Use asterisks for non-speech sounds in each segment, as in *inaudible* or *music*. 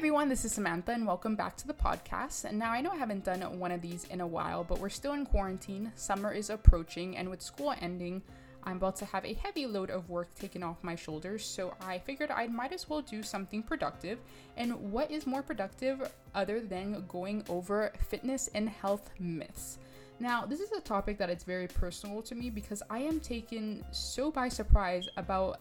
everyone, this is Samantha, and welcome back to the podcast. And now I know I haven't done one of these in a while, but we're still in quarantine. Summer is approaching, and with school ending, I'm about to have a heavy load of work taken off my shoulders. So I figured I might as well do something productive. And what is more productive other than going over fitness and health myths? Now, this is a topic that it's very personal to me because I am taken so by surprise about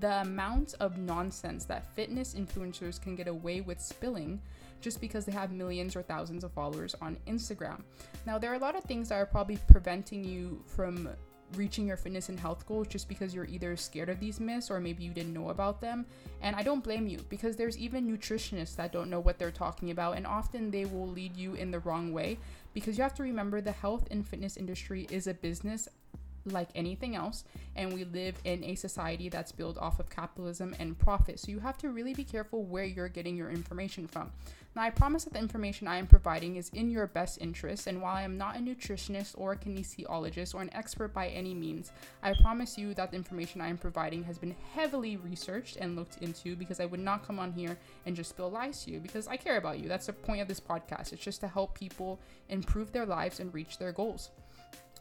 the amount of nonsense that fitness influencers can get away with spilling just because they have millions or thousands of followers on Instagram. Now, there are a lot of things that are probably preventing you from reaching your fitness and health goals just because you're either scared of these myths or maybe you didn't know about them. And I don't blame you because there's even nutritionists that don't know what they're talking about, and often they will lead you in the wrong way because you have to remember the health and fitness industry is a business like anything else, and we live in a society that's built off of capitalism and profit. So you have to really be careful where you're getting your information from. Now, I promise that the information I am providing is in your best interest, and while I am not a nutritionist or a kinesiologist or an expert by any means, I promise you that the information I am providing has been heavily researched and looked into because I would not come on here and just spill lies to you because I care about you. That's the point of this podcast. It's just to help people improve their lives and reach their goals.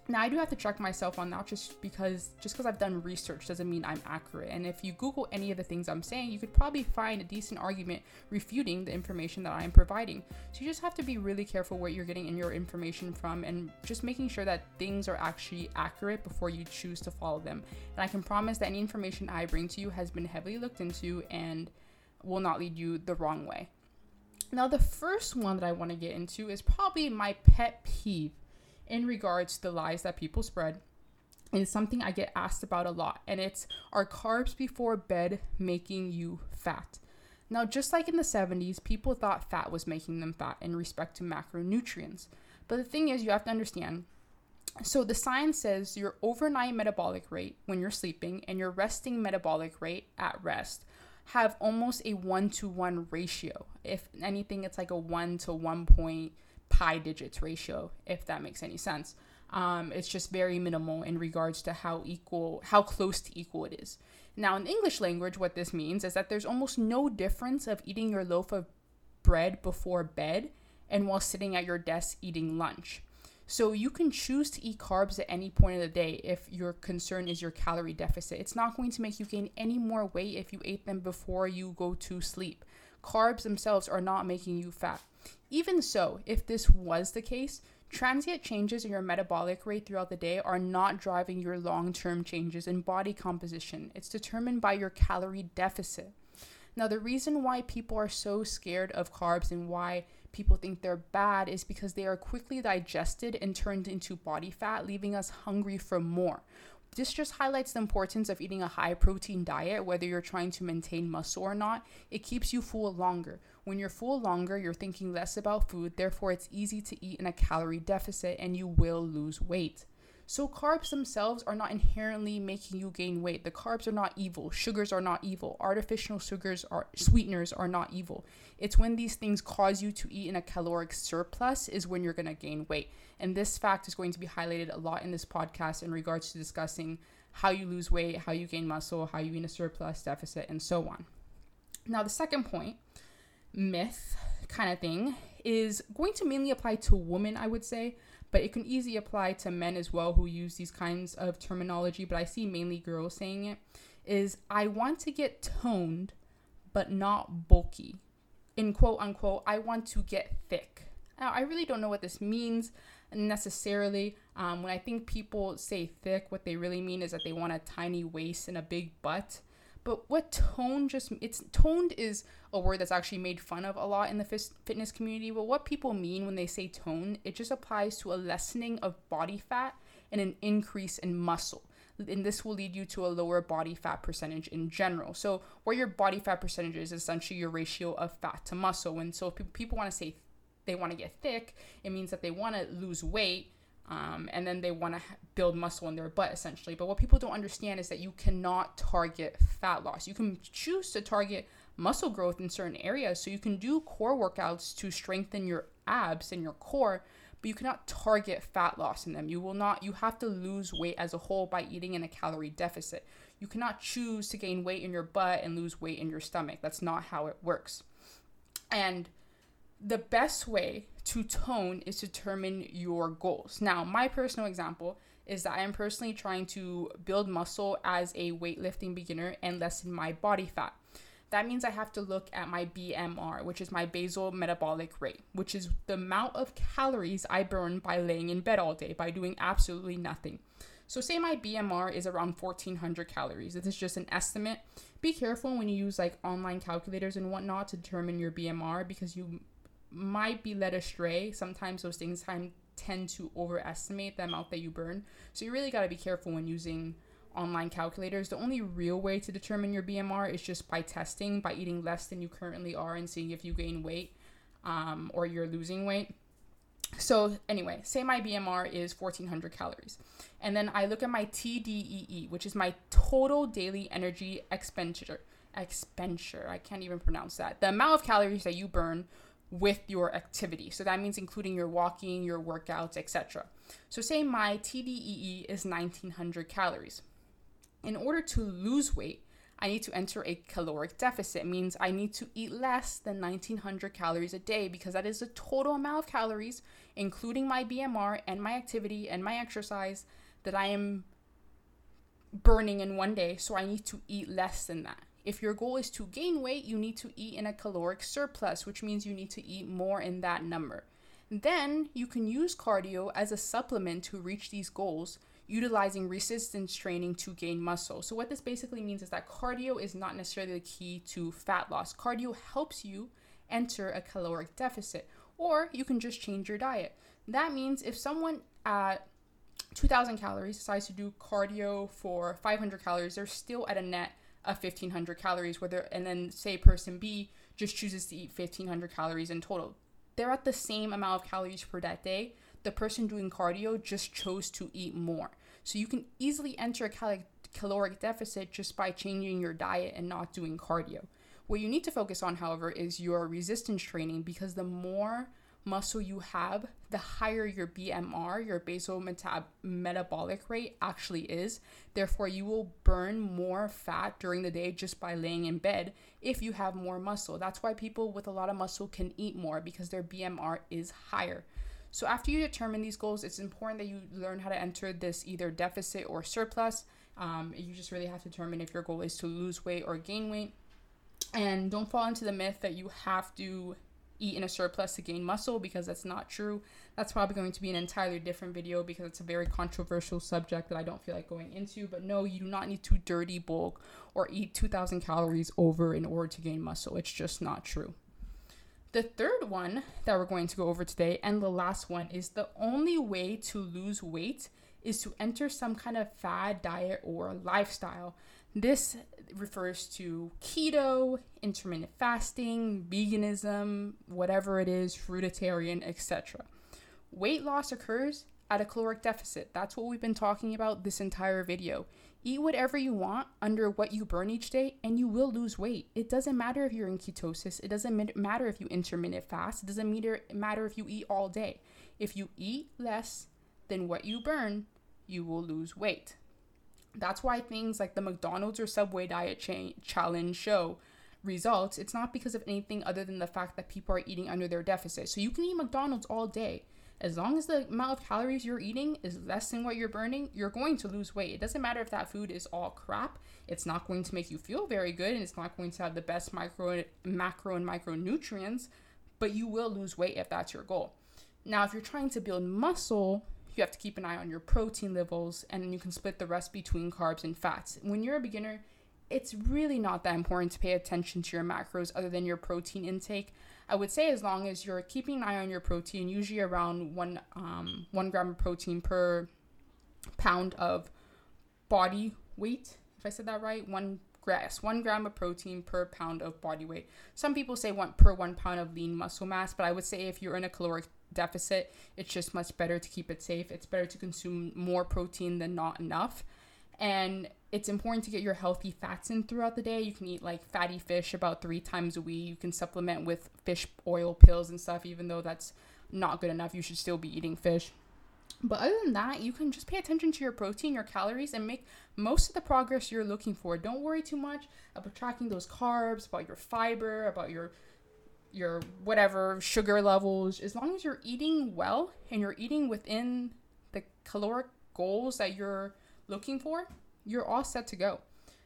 Now I do have to check myself on that just because just because I've done research doesn't mean I'm accurate. And if you Google any of the things I'm saying, you could probably find a decent argument refuting the information that I am providing. So you just have to be really careful where you're getting in your information from and just making sure that things are actually accurate before you choose to follow them. And I can promise that any information I bring to you has been heavily looked into and will not lead you the wrong way. Now the first one that I want to get into is probably my pet peeve in regards to the lies that people spread is something I get asked about a lot, and it's are carbs before bed making you fat? Now, just like in the 70s, people thought fat was making them fat in respect to macronutrients. But the thing is, you have to understand so the science says your overnight metabolic rate when you're sleeping and your resting metabolic rate at rest have almost a one to one ratio. If anything, it's like a one to one point pi digits ratio, if that makes any sense. Um, it's just very minimal in regards to how equal, how close to equal it is. Now, in English language, what this means is that there's almost no difference of eating your loaf of bread before bed and while sitting at your desk eating lunch. So you can choose to eat carbs at any point of the day if your concern is your calorie deficit. It's not going to make you gain any more weight if you ate them before you go to sleep. Carbs themselves are not making you fat. Even so, if this was the case, transient changes in your metabolic rate throughout the day are not driving your long term changes in body composition. It's determined by your calorie deficit. Now, the reason why people are so scared of carbs and why people think they're bad is because they are quickly digested and turned into body fat, leaving us hungry for more. This just highlights the importance of eating a high protein diet, whether you're trying to maintain muscle or not. It keeps you full longer. When you're full longer, you're thinking less about food, therefore, it's easy to eat in a calorie deficit and you will lose weight. So, carbs themselves are not inherently making you gain weight. The carbs are not evil. Sugars are not evil. Artificial sugars are sweeteners are not evil. It's when these things cause you to eat in a caloric surplus is when you're going to gain weight. And this fact is going to be highlighted a lot in this podcast in regards to discussing how you lose weight, how you gain muscle, how you eat in a surplus deficit, and so on. Now, the second point, myth kind of thing, is going to mainly apply to women, I would say but it can easily apply to men as well who use these kinds of terminology, but I see mainly girls saying it, is I want to get toned but not bulky. In quote unquote, I want to get thick. Now, I really don't know what this means necessarily. Um, when I think people say thick, what they really mean is that they want a tiny waist and a big butt. But what tone just it's toned is a word that's actually made fun of a lot in the fitness community. But what people mean when they say tone, it just applies to a lessening of body fat and an increase in muscle. And this will lead you to a lower body fat percentage in general. So, where your body fat percentage is essentially your ratio of fat to muscle. And so, if people want to say they want to get thick, it means that they want to lose weight um, and then they want to build muscle in their butt essentially. But what people don't understand is that you cannot target fat loss. You can choose to target muscle growth in certain areas. So you can do core workouts to strengthen your abs and your core, but you cannot target fat loss in them. You will not, you have to lose weight as a whole by eating in a calorie deficit. You cannot choose to gain weight in your butt and lose weight in your stomach. That's not how it works. And the best way to tone is to determine your goals. Now, my personal example is that I am personally trying to build muscle as a weightlifting beginner and lessen my body fat. That means I have to look at my BMR, which is my basal metabolic rate, which is the amount of calories I burn by laying in bed all day by doing absolutely nothing. So, say my BMR is around 1400 calories. This is just an estimate. Be careful when you use like online calculators and whatnot to determine your BMR because you might be led astray. Sometimes those things tend to overestimate the amount that you burn. So, you really got to be careful when using online calculators. The only real way to determine your BMR is just by testing, by eating less than you currently are and seeing if you gain weight um, or you're losing weight. So, anyway, say my BMR is 1400 calories. And then I look at my TDEE, which is my total daily energy expenditure. Expenditure, I can't even pronounce that. The amount of calories that you burn with your activity. So that means including your walking, your workouts, etc. So say my TDEE is 1900 calories in order to lose weight, I need to enter a caloric deficit. It means I need to eat less than 1900 calories a day because that is the total amount of calories, including my BMR and my activity and my exercise, that I am burning in one day. So I need to eat less than that. If your goal is to gain weight, you need to eat in a caloric surplus, which means you need to eat more in that number. Then you can use cardio as a supplement to reach these goals utilizing resistance training to gain muscle. So, what this basically means is that cardio is not necessarily the key to fat loss. Cardio helps you enter a caloric deficit, or you can just change your diet. That means if someone uh, at 2000 calories decides to do cardio for 500 calories, they're still at a net of 1500 calories, whether and then say person B just chooses to eat 1500 calories in total. They're at the same amount of calories per that day, the person doing cardio just chose to eat more. So you can easily enter a cal- caloric deficit just by changing your diet and not doing cardio. What you need to focus on, however, is your resistance training because the more muscle you have, the higher your BMR, your basal meta- metabolic rate, actually is. Therefore, you will burn more fat during the day just by laying in bed if you have more muscle. That's why people with a lot of muscle can eat more because their BMR is higher. So after you determine these goals, it's important that you learn how to enter this either deficit or surplus. Um, you just really have to determine if your goal is to lose weight or gain weight. And don't fall into the myth that you have to eat in a surplus to gain muscle because that's not true. That's probably going to be an entirely different video because it's a very controversial subject that I don't feel like going into. But no, you do not need to dirty bulk or eat 2,000 calories over in order to gain muscle. It's just not true. The third one that we're going to go over today, and the last one, is the only way to lose weight is to enter some kind of fad diet or lifestyle. This refers to keto, intermittent fasting, veganism, whatever it is, fruitarian, etc. Weight loss occurs at a caloric deficit. That's what we've been talking about this entire video. Eat whatever you want under what you burn each day, and you will lose weight. It doesn't matter if you're in ketosis. It doesn't matter if you intermittent fast. It doesn't matter if you eat all day. If you eat less than what you burn, you will lose weight. That's why things like the McDonald's or Subway diet cha- challenge show results. It's not because of anything other than the fact that people are eating under their deficit. So you can eat McDonald's all day as long as the amount of calories you're eating is less than what you're burning, you're going to lose weight. It doesn't matter if that food is all crap. It's not going to make you feel very good and it's not going to have the best micro macro and micronutrients, but you will lose weight if that's your goal. Now, if you're trying to build muscle, you have to keep an eye on your protein levels and you can split the rest between carbs and fats. When you're a beginner, it's really not that important to pay attention to your macros other than your protein intake. I would say as long as you're keeping an eye on your protein, usually around one um, one gram of protein per pound of body weight. If I said that right, one grass, one gram of protein per pound of body weight. Some people say one per one pound of lean muscle mass, but I would say if you're in a caloric deficit, it's just much better to keep it safe. It's better to consume more protein than not enough. And it's important to get your healthy fats in throughout the day. You can eat like fatty fish about three times a week. You can supplement with fish oil pills and stuff, even though that's not good enough. You should still be eating fish. But other than that, you can just pay attention to your protein, your calories, and make most of the progress you're looking for. Don't worry too much about tracking those carbs, about your fiber, about your your whatever sugar levels, as long as you're eating well and you're eating within the caloric goals that you're looking for, you're all set to go.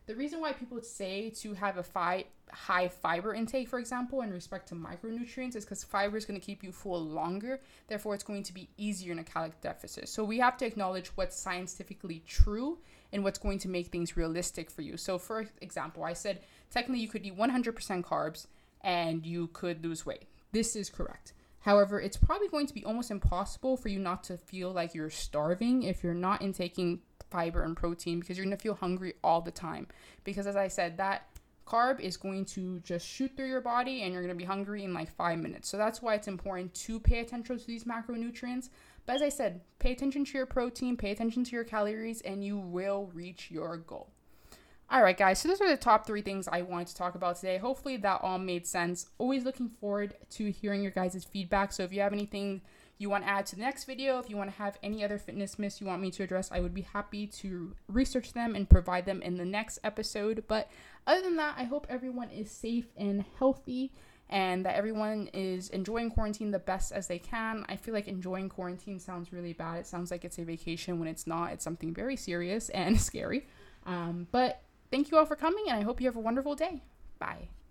The reason why people say to have a fi- high fiber intake, for example, in respect to micronutrients, is because fiber is going to keep you full longer. Therefore, it's going to be easier in a caloric deficit. So we have to acknowledge what's scientifically true and what's going to make things realistic for you. So, for example, I said technically you could eat 100% carbs and you could lose weight. This is correct. However, it's probably going to be almost impossible for you not to feel like you're starving if you're not intaking fiber and protein because you're going to feel hungry all the time. Because as I said, that carb is going to just shoot through your body and you're going to be hungry in like 5 minutes. So that's why it's important to pay attention to these macronutrients. But as I said, pay attention to your protein, pay attention to your calories and you will reach your goal. All right, guys, so those are the top three things I wanted to talk about today. Hopefully, that all made sense. Always looking forward to hearing your guys' feedback. So, if you have anything you want to add to the next video, if you want to have any other fitness myths you want me to address, I would be happy to research them and provide them in the next episode. But other than that, I hope everyone is safe and healthy and that everyone is enjoying quarantine the best as they can. I feel like enjoying quarantine sounds really bad. It sounds like it's a vacation when it's not, it's something very serious and *laughs* scary. Um, but thank you all for coming, and I hope you have a wonderful day. Bye.